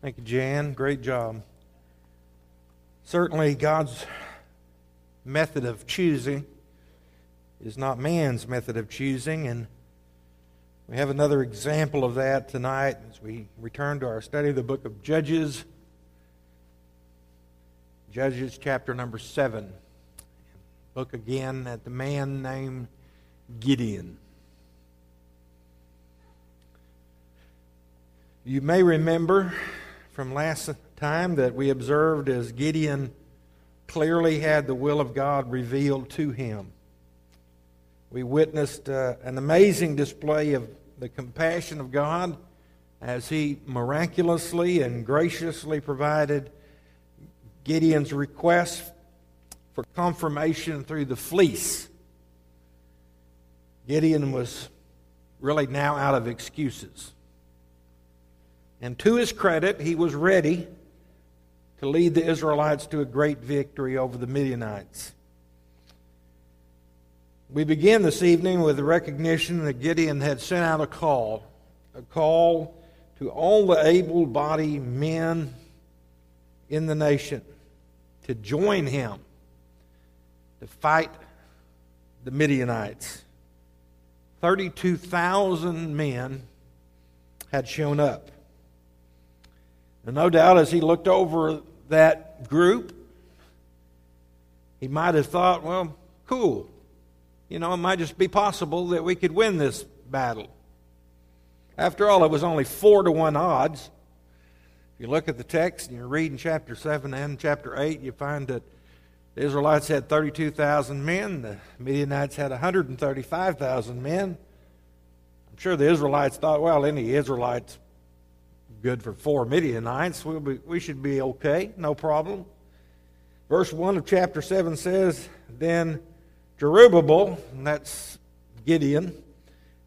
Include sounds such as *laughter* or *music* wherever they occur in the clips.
Thank you, Jan. Great job. Certainly, God's method of choosing is not man's method of choosing, and we have another example of that tonight as we return to our study of the book of Judges. Judges chapter number 7. Look again at the man named Gideon. You may remember from last time that we observed as Gideon clearly had the will of God revealed to him. We witnessed uh, an amazing display of the compassion of God as he miraculously and graciously provided Gideon's request for confirmation through the fleece. Gideon was really now out of excuses. And to his credit, he was ready to lead the Israelites to a great victory over the Midianites. We begin this evening with the recognition that Gideon had sent out a call, a call to all the able bodied men in the nation to join him to fight the Midianites. 32,000 men had shown up. And no doubt, as he looked over that group, he might have thought, well, cool. You know, it might just be possible that we could win this battle. After all, it was only four to one odds. If you look at the text and you read in chapter 7 and chapter 8, you find that the Israelites had 32,000 men, the Midianites had 135,000 men. I'm sure the Israelites thought, well, any Israelites good for four Midianites. We'll be, we should be okay, no problem. Verse 1 of chapter 7 says, Then Jerubbaal, and that's Gideon,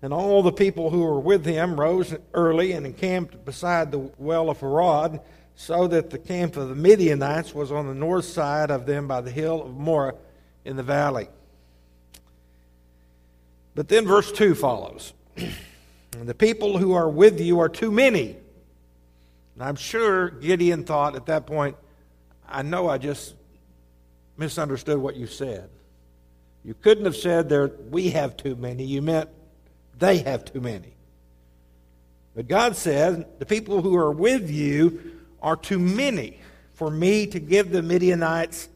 and all the people who were with him rose early and encamped beside the well of Harod, so that the camp of the Midianites was on the north side of them by the hill of Moreh in the valley. But then verse 2 follows. *clears throat* the people who are with you are too many and I'm sure Gideon thought at that point, I know I just misunderstood what you said. You couldn't have said there we have too many. You meant they have too many. But God said, the people who are with you are too many for me to give the Midianites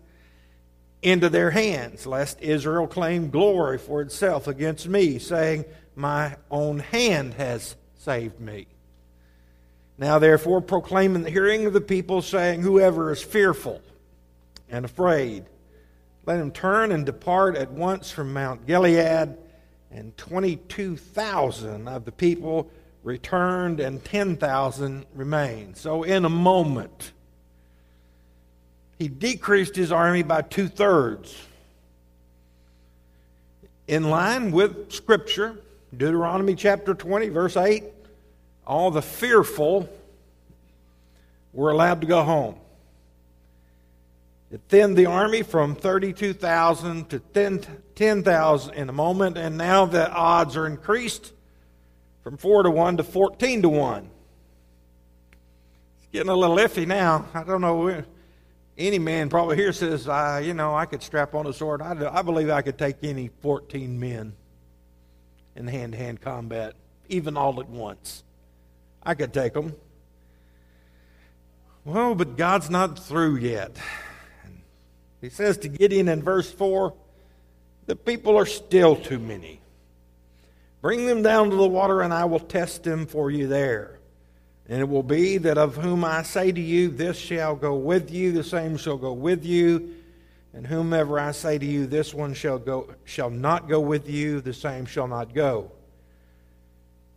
into their hands, lest Israel claim glory for itself against me, saying, My own hand has saved me. Now, therefore, proclaim in the hearing of the people, saying, Whoever is fearful and afraid, let him turn and depart at once from Mount Gilead. And 22,000 of the people returned, and 10,000 remained. So, in a moment, he decreased his army by two thirds. In line with Scripture, Deuteronomy chapter 20, verse 8 all the fearful were allowed to go home. It thinned the army from 32,000 to 10,000 in a moment, and now the odds are increased from 4 to 1 to 14 to 1. It's getting a little iffy now. I don't know. Any man probably here says, uh, you know, I could strap on a sword. I, I believe I could take any 14 men in hand to hand combat, even all at once. I could take them. Well, but God's not through yet. He says to Gideon in verse 4 the people are still too many. Bring them down to the water, and I will test them for you there. And it will be that of whom I say to you, This shall go with you, the same shall go with you. And whomever I say to you, This one shall, go, shall not go with you, the same shall not go.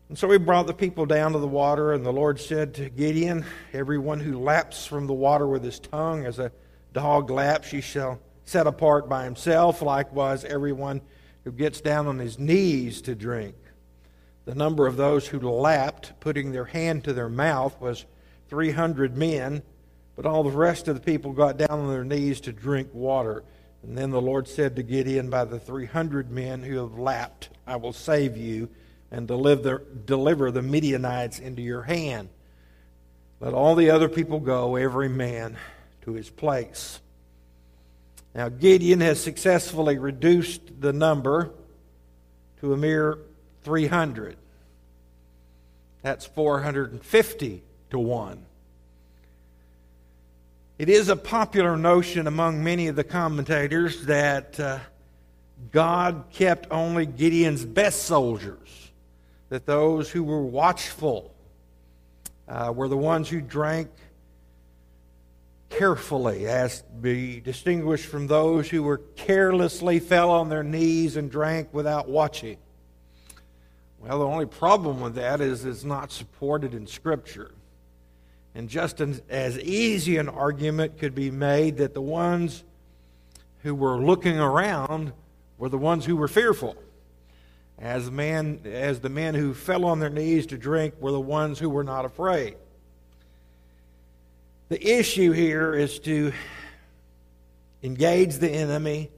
And so he brought the people down to the water, and the Lord said to Gideon, Everyone who laps from the water with his tongue as a dog laps, he shall set apart by himself. Likewise, everyone who gets down on his knees to drink. The number of those who lapped, putting their hand to their mouth, was 300 men, but all the rest of the people got down on their knees to drink water. And then the Lord said to Gideon, By the 300 men who have lapped, I will save you and deliver, deliver the Midianites into your hand. Let all the other people go, every man to his place. Now, Gideon has successfully reduced the number to a mere 300. That's 450 to 1. It is a popular notion among many of the commentators that uh, God kept only Gideon's best soldiers, that those who were watchful uh, were the ones who drank carefully, as be distinguished from those who were carelessly fell on their knees and drank without watching. Well, the only problem with that is it's not supported in Scripture. And just as easy an argument could be made that the ones who were looking around were the ones who were fearful. As the, man, as the men who fell on their knees to drink were the ones who were not afraid. The issue here is to engage the enemy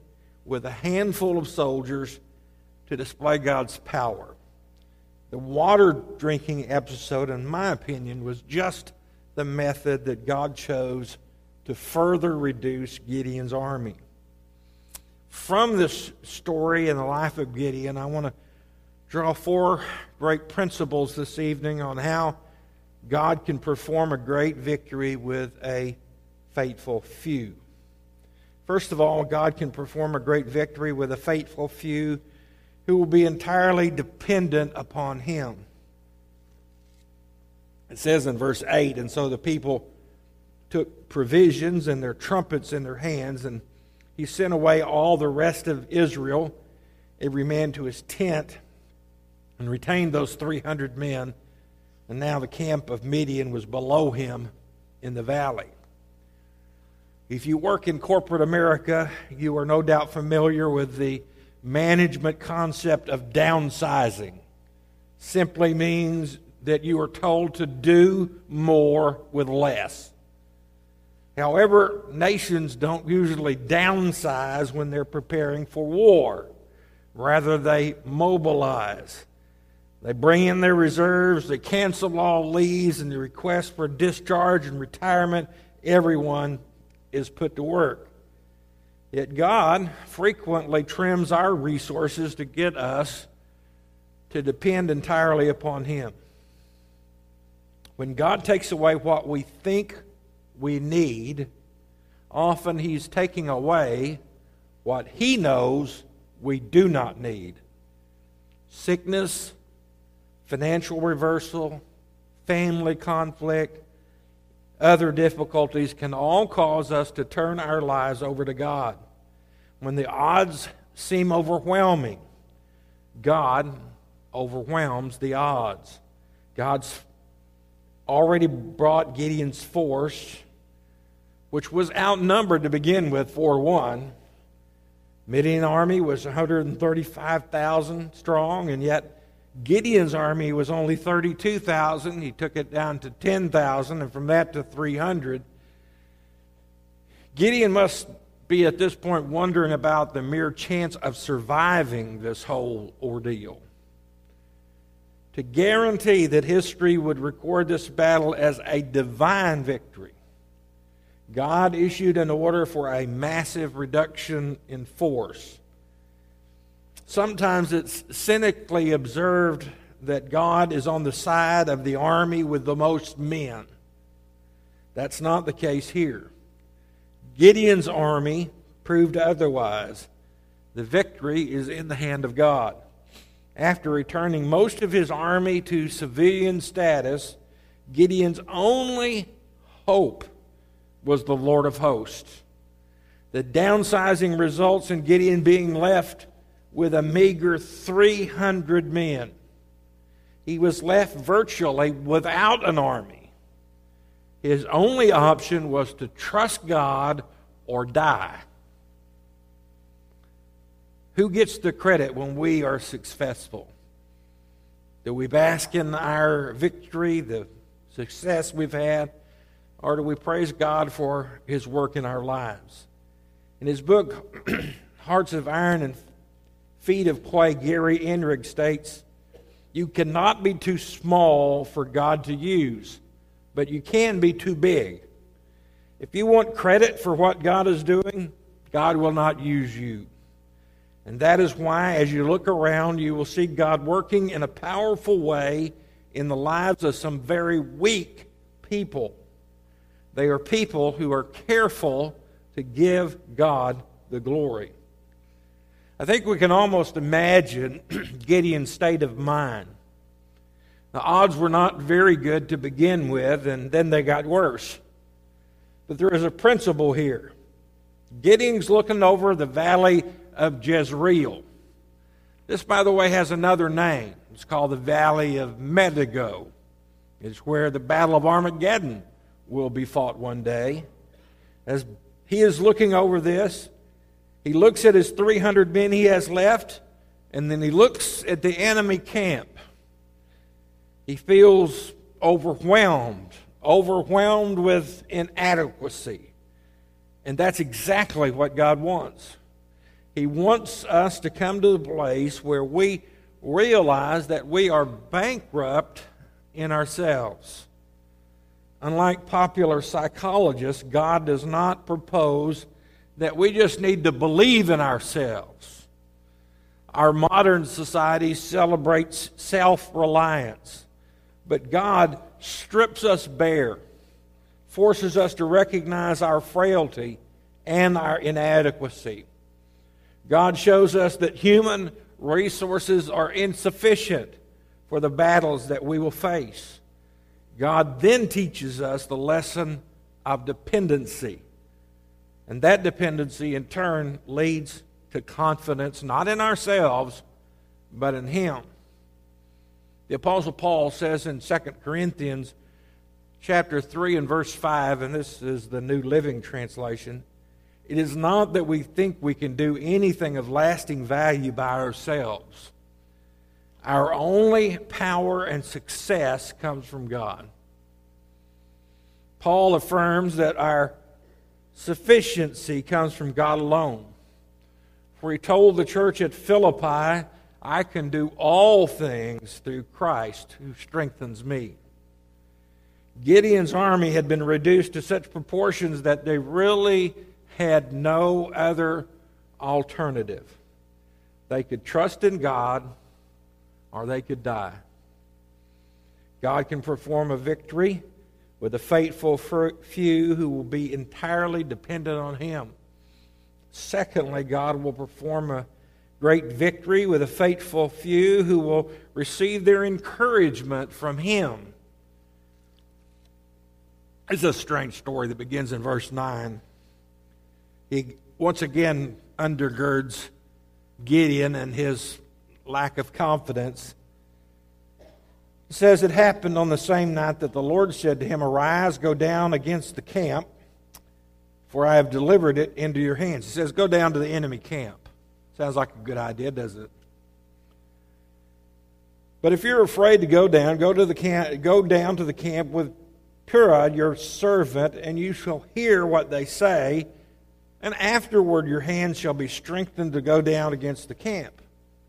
with a handful of soldiers to display God's power. The water drinking episode, in my opinion, was just the method that God chose to further reduce Gideon's army. From this story and the life of Gideon, I want to draw four great principles this evening on how God can perform a great victory with a faithful few. First of all, God can perform a great victory with a faithful few who will be entirely dependent upon Him. It says in verse 8, and so the people took provisions and their trumpets in their hands, and he sent away all the rest of Israel, every man to his tent, and retained those 300 men and now the camp of Midian was below him in the valley. If you work in corporate America, you are no doubt familiar with the management concept of downsizing. Simply means that you are told to do more with less. However, nations don't usually downsize when they're preparing for war. Rather, they mobilize. They bring in their reserves, they cancel all leaves and the request for discharge and retirement. Everyone is put to work. Yet God frequently trims our resources to get us to depend entirely upon Him. When God takes away what we think we need, often He's taking away what He knows we do not need. Sickness, financial reversal, family conflict, other difficulties can all cause us to turn our lives over to God. When the odds seem overwhelming, God overwhelms the odds. God's already brought Gideon's force, which was outnumbered to begin with 4 1. Midian army was 135,000 strong, and yet Gideon's army was only 32,000. He took it down to 10,000, and from that to 300. Gideon must be at this point wondering about the mere chance of surviving this whole ordeal. To guarantee that history would record this battle as a divine victory, God issued an order for a massive reduction in force. Sometimes it's cynically observed that God is on the side of the army with the most men. That's not the case here. Gideon's army proved otherwise. The victory is in the hand of God. After returning most of his army to civilian status, Gideon's only hope was the Lord of hosts. The downsizing results in Gideon being left with a meager 300 men. He was left virtually without an army. His only option was to trust God or die. Who gets the credit when we are successful? Do we bask in our victory, the success we've had, or do we praise God for His work in our lives? In his book, *clears throat* Hearts of Iron and feet of clay, Gary Inrig states, You cannot be too small for God to use. but you can be too big. If you want credit for what God is doing, God will not use you. And that is why, as you look around, you will see God working in a powerful way in the lives of some very weak people. They are people who are careful to give God the glory. I think we can almost imagine *clears throat* Gideon's state of mind. The odds were not very good to begin with, and then they got worse. But there is a principle here. Gideon's looking over the valley of Jezreel. This, by the way, has another name. It's called the Valley of Megiddo. It's where the Battle of Armageddon will be fought one day. As he is looking over this, he looks at his 300 men he has left, and then he looks at the enemy camp. He feels overwhelmed, overwhelmed with inadequacy. And that's exactly what God wants. He wants us to come to the place where we realize that we are bankrupt in ourselves. Unlike popular psychologists, God does not propose that we just need to believe in ourselves. Our modern society celebrates self reliance, but God strips us bare, forces us to recognize our frailty and our inadequacy. God shows us that human resources are insufficient for the battles that we will face. God then teaches us the lesson of dependency. And that dependency, in turn, leads to confidence not in ourselves, but in Him. The Apostle Paul says in 2 Corinthians chapter 3 and verse 5, and this is the New Living Translation it is not that we think we can do anything of lasting value by ourselves. Our only power and success comes from God. Paul affirms that our sufficiency comes from God alone. For he told the church at Philippi, I can do all things through Christ who strengthens me. Gideon's army had been reduced to such proportions that they really had no other alternative. They could trust in God or they could die. God can perform a victory with a faithful few who will be entirely dependent on Him. Secondly, God will perform a great victory with a faithful few who will receive their encouragement from Him. It's a strange story that begins in verse 9 he once again undergirds Gideon and his lack of confidence. He says, It happened on the same night that the Lord said to him, Arise, go down against the camp, for I have delivered it into your hands. He says, Go down to the enemy camp. Sounds like a good idea, doesn't it? But if you're afraid to go down, go to the camp, go down to the camp with Purah, your servant, and you shall hear what they say and afterward your hands shall be strengthened to go down against the camp.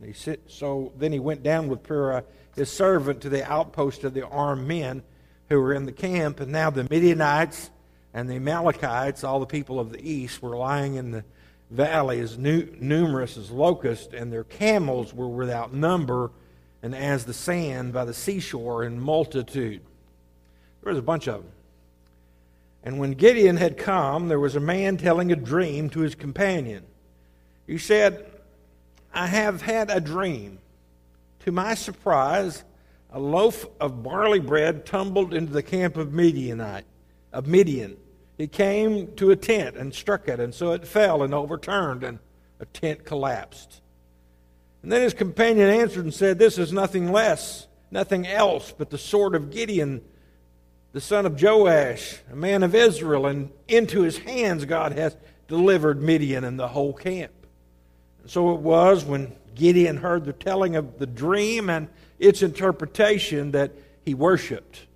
He sit, so then he went down with Purah, his servant, to the outpost of the armed men who were in the camp. And now the Midianites and the Amalekites, all the people of the east, were lying in the valley as nu- numerous as locusts, and their camels were without number, and as the sand by the seashore in multitude. There was a bunch of them. And when Gideon had come, there was a man telling a dream to his companion. He said, I have had a dream. To my surprise, a loaf of barley bread tumbled into the camp of Midianite, of Midian. It came to a tent and struck it, and so it fell and overturned, and a tent collapsed. And then his companion answered and said, This is nothing less, nothing else but the sword of Gideon the son of Joash, a man of Israel, and into his hands God has delivered Midian and the whole camp. And so it was when Gideon heard the telling of the dream and its interpretation that he worshiped.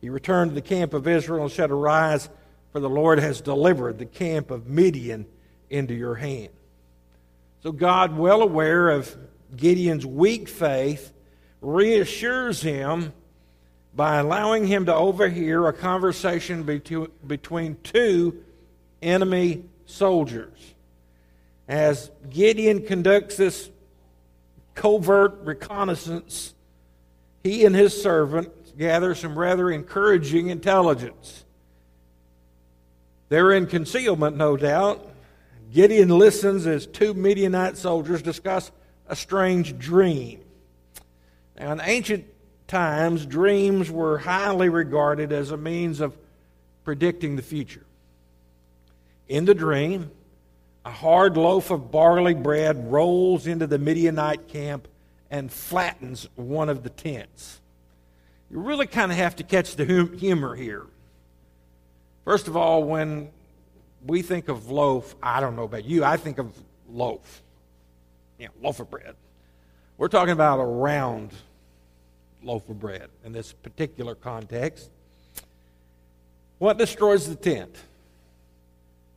He returned to the camp of Israel and said, Arise, for the Lord has delivered the camp of Midian into your hand. So God, well aware of Gideon's weak faith, reassures him by allowing him to overhear a conversation between two enemy soldiers. As Gideon conducts this covert reconnaissance, he and his servant gather some rather encouraging intelligence. They're in concealment, no doubt. Gideon listens as two Midianite soldiers discuss a strange dream. Now, in ancient times, dreams were highly regarded as a means of predicting the future. In the dream, a hard loaf of barley bread rolls into the Midianite camp and flattens one of the tents. You really kind of have to catch the humor here. First of all, when we think of loaf, I don't know about you, I think of loaf. Yeah, loaf of bread. We're talking about a round loaf of bread in this particular context. What destroys the tent?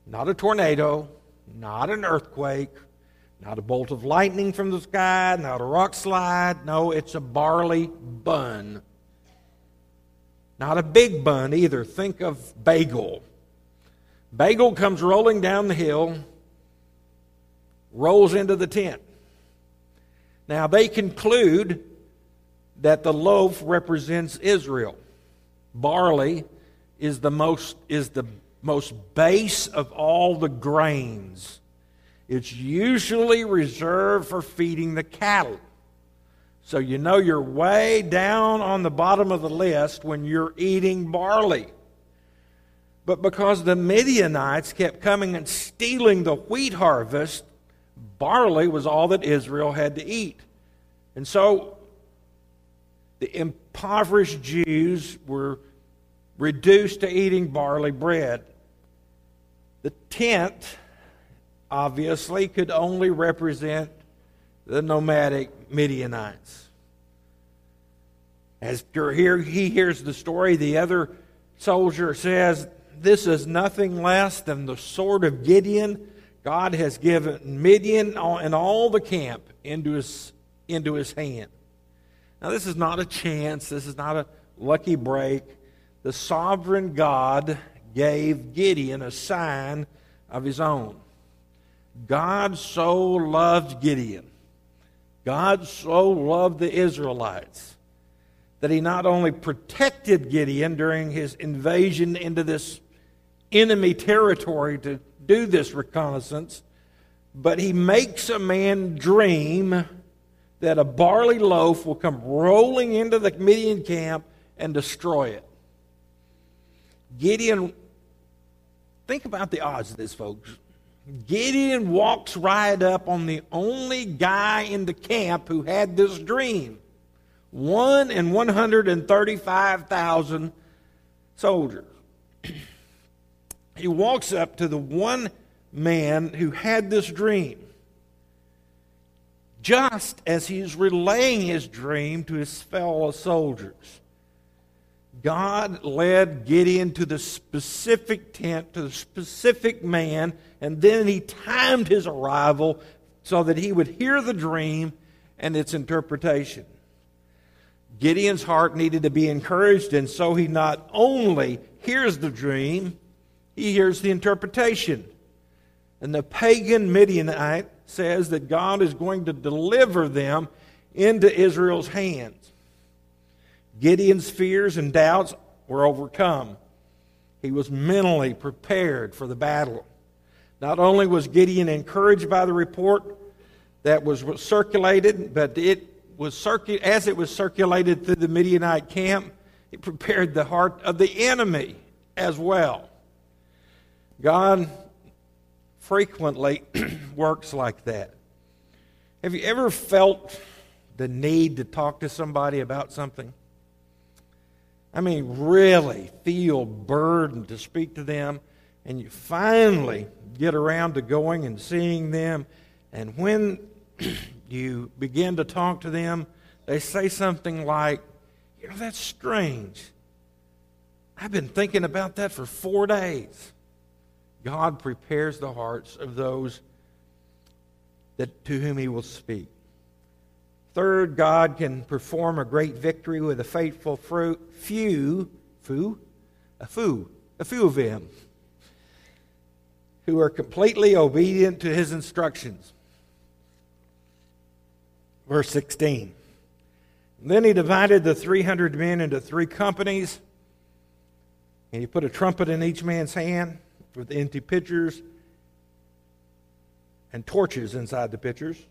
Not a tornado, not an earthquake, not a bolt of lightning from the sky, not a rock slide. No, it's a barley bun. Not a big bun either. Think of bagel. Bagel comes rolling down the hill, rolls into the tent. Now, they conclude that the loaf represents Israel. Barley is the most, is the most base of all the grains. It's usually reserved for feeding the cattle. So you know you're way down on the bottom of the list when you're eating barley. But because the Midianites kept coming and stealing the wheat harvest, barley was all that Israel had to eat. And so the impoverished Jews were reduced to eating barley bread. The tent, obviously, could only represent the nomadic Midianites. As here he hears the story, the other soldier says, This is nothing less than the sword of Gideon. God has given Midian and all the camp into his, into his hand. Now, this is not a chance, this is not a lucky break. The sovereign God gave Gideon a sign of his own. God so loved Gideon, God so loved the Israelites, that he not only protected Gideon during his invasion into this enemy territory to do this reconnaissance, but he makes a man dream that a barley loaf will come rolling into the Midian camp and destroy it. Gideon, think about the odds of this, folks. Gideon walks right up on the only guy in the camp who had this dream. One in 135,000 soldiers. *clears throat* he walks up to the one man who had this dream just as he's relaying his dream to his fellow soldiers. God led Gideon to the specific tent, to the specific man, and then he timed his arrival so that he would hear the dream and its interpretation. Gideon's heart needed to be encouraged, and so he not only hears the dream, he hears the interpretation. And the pagan Midianite says that God is going to deliver them into Israel's hands. Gideon's fears and doubts were overcome. He was mentally prepared for the battle. Not only was Gideon encouraged by the report that was circulated, but it was circu- as it was circulated through the Midianite camp, it prepared the heart of the enemy as well. God frequently *clears throat* works like that. Have you ever felt the need to talk to somebody about something? I mean, really feel burdened to speak to them, and you finally get around to going and seeing them, and when *clears throat* you begin to talk to them, they say something like, You know, that's strange. I've been thinking about that for four days. God prepares the hearts of those that, to whom he will speak. Third, God can perform a great victory with a faithful fruit. Few, few, a few, a few of them who are completely obedient to his instructions. Verse 16. then he divided the 300 men into three companies, and he put a trumpet in each man's hand with empty pitchers and torches inside the pitchers.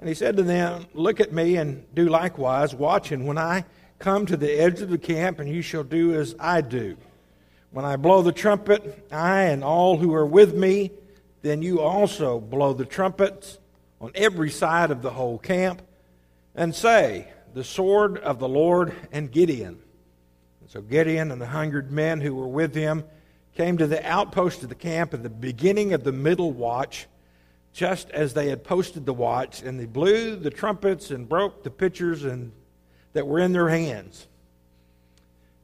And he said to them, Look at me and do likewise, watching when I come to the edge of the camp, and you shall do as I do. When I blow the trumpet, I and all who are with me, then you also blow the trumpets on every side of the whole camp, and say, The sword of the Lord and Gideon. And so Gideon and the hundred men who were with him came to the outpost of the camp at the beginning of the middle watch just as they had posted the watch, and they blew the trumpets and broke the pitchers and, that were in their hands.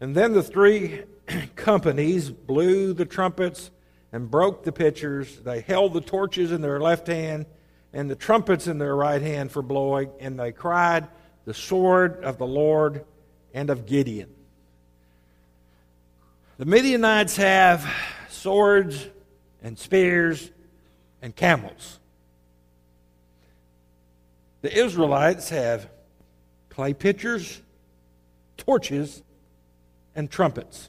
And then the three *clears throat* companies blew the trumpets and broke the pitchers. They held the torches in their left hand and the trumpets in their right hand for blowing, and they cried, The sword of the Lord and of Gideon. The Midianites have swords and spears and camels. The Israelites have clay pitchers, torches, and trumpets.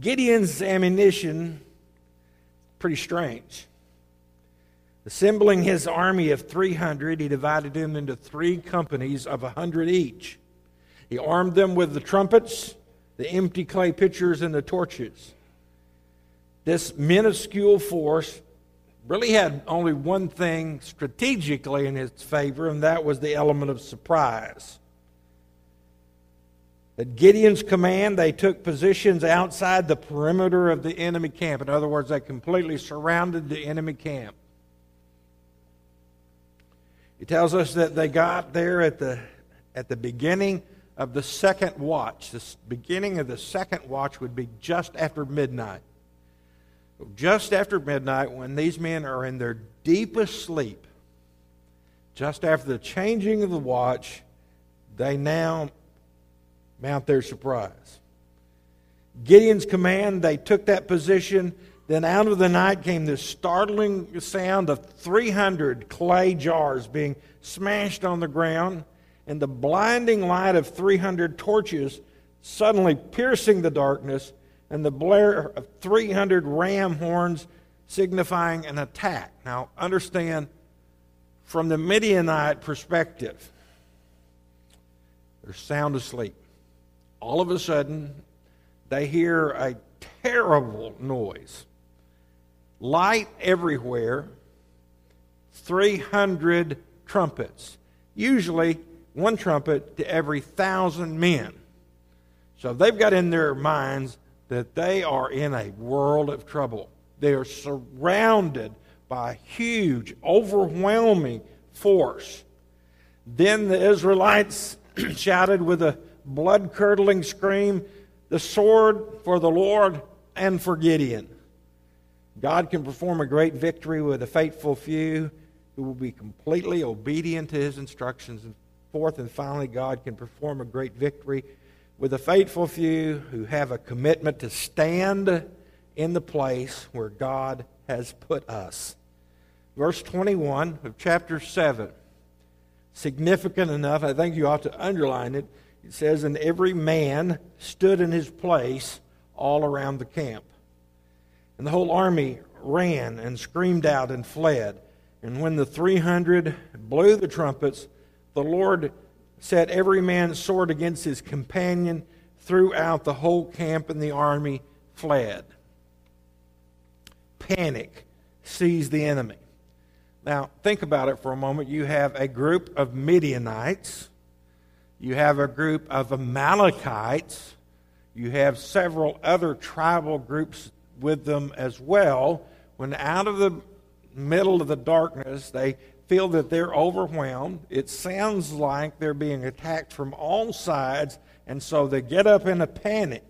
Gideon's ammunition pretty strange. Assembling his army of 300, he divided them into three companies of 100 each. He armed them with the trumpets, the empty clay pitchers, and the torches. This minuscule force really had only one thing strategically in its favor, and that was the element of surprise. At Gideon's command, they took positions outside the perimeter of the enemy camp. In other words, they completely surrounded the enemy camp. He tells us that they got there at the, at the beginning of the second watch. The beginning of the second watch would be just after midnight. Just after midnight, when these men are in their deepest sleep, just after the changing of the watch, they now mount their surprise. Gideon's command, they took that position. Then out of the night came this startling sound of 300 clay jars being smashed on the ground, and the blinding light of 300 torches suddenly piercing the darkness and the blare of 300 ram horns signifying an attack. Now, understand from the Midianite perspective, they're sound asleep. All of a sudden, they hear a terrible noise. Light everywhere, 300 trumpets. Usually, one trumpet to every thousand men. So they've got in their minds that they are in a world of trouble. They are surrounded by a huge, overwhelming force. Then the Israelites *clears throat* shouted with a blood curdling scream, The sword for the Lord and for Gideon. God can perform a great victory with a faithful few who will be completely obedient to his instructions. And fourth and finally, God can perform a great victory with a faithful few who have a commitment to stand in the place where God has put us. Verse 21 of chapter 7, significant enough, I think you ought to underline it. It says, And every man stood in his place all around the camp. And the whole army ran and screamed out and fled. And when the 300 blew the trumpets, the Lord set every man's sword against his companion throughout the whole camp, and the army fled. Panic seized the enemy. Now, think about it for a moment. You have a group of Midianites, you have a group of Amalekites, you have several other tribal groups with them as well. When out of the middle of the darkness, they feel that they're overwhelmed. It sounds like they're being attacked from all sides, and so they get up in a panic.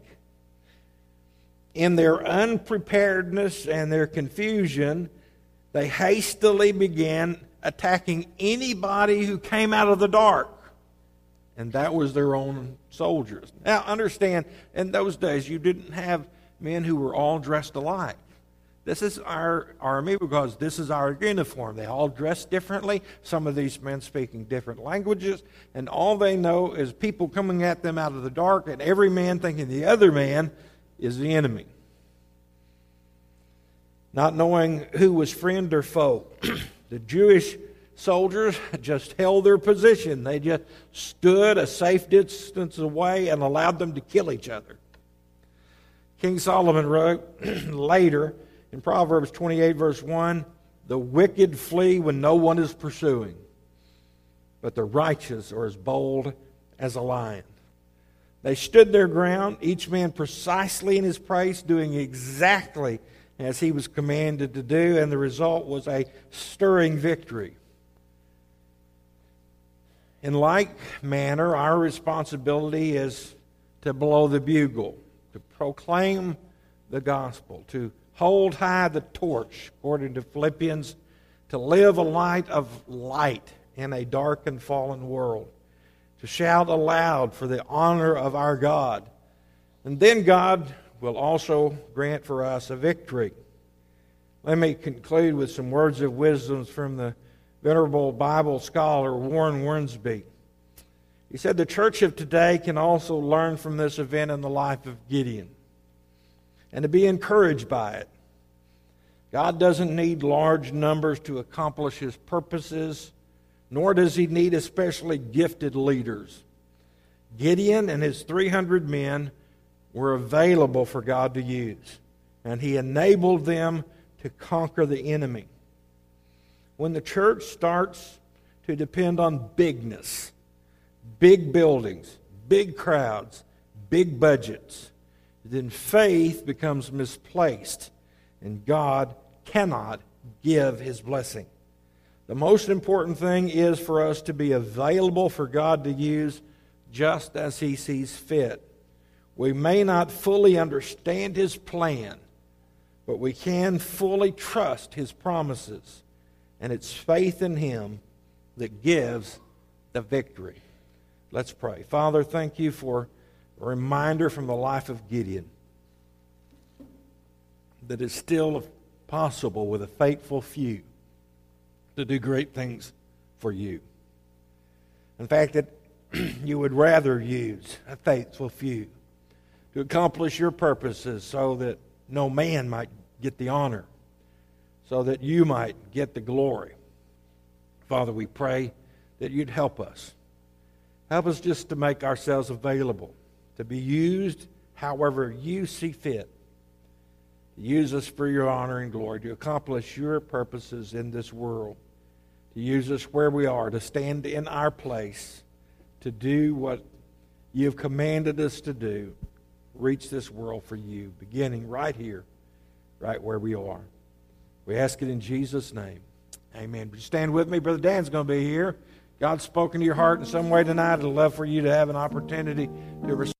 In their unpreparedness and their confusion, they hastily begin attacking anybody who came out of the dark. And that was their own soldiers. Now, understand, in those days, you didn't have men who were all dressed alike. This is our army because this is our uniform. They all dress differently. Some of these men speaking different languages, and all they know is people coming at them out of the dark, and every man thinking the other man is the enemy. Not knowing who was friend or foe, *clears throat* the Jewish soldiers just held their position. They just stood a safe distance away and allowed them to kill each other. King Solomon wrote *clears throat* later in Proverbs 28, verse 1 The wicked flee when no one is pursuing, but the righteous are as bold as a lion. They stood their ground, each man precisely in his place, doing exactly as he was commanded to do, and the result was a stirring victory. In like manner, our responsibility is to blow the bugle, to proclaim the gospel, to hold high the torch, according to Philippians, to live a light of light in a dark and fallen world, to shout aloud for the honor of our God. And then God will also grant for us a victory. Let me conclude with some words of wisdom from the venerable Bible scholar Warren Wiersbe. He said the church of today can also learn from this event in the life of Gideon and to be encouraged by it. God doesn't need large numbers to accomplish his purposes, nor does he need especially gifted leaders. Gideon and his 300 men were available for God to use, and he enabled them to conquer the enemy. When the church starts to depend on bigness, big buildings, big crowds, big budgets, then faith becomes misplaced and God cannot give his blessing. The most important thing is for us to be available for God to use just as he sees fit. We may not fully understand his plan, but we can fully trust his promises. And it's faith in him that gives the victory. Let's pray. Father, thank you for a reminder from the life of Gideon that it's still possible with a faithful few to do great things for you. In fact, that *clears throat* you would rather use a faithful few to accomplish your purposes so that no man might get the honor, so that you might get the glory. Father, we pray that you'd help us Help us just to make ourselves available to be used however you see fit. Use us for your honor and glory to accomplish your purposes in this world. To use us where we are, to stand in our place, to do what you have commanded us to do. Reach this world for you, beginning right here, right where we are. We ask it in Jesus' name. Amen. Would you stand with me? Brother Dan's going to be here. God's spoken to your heart in some way tonight. I'd love for you to have an opportunity to respond.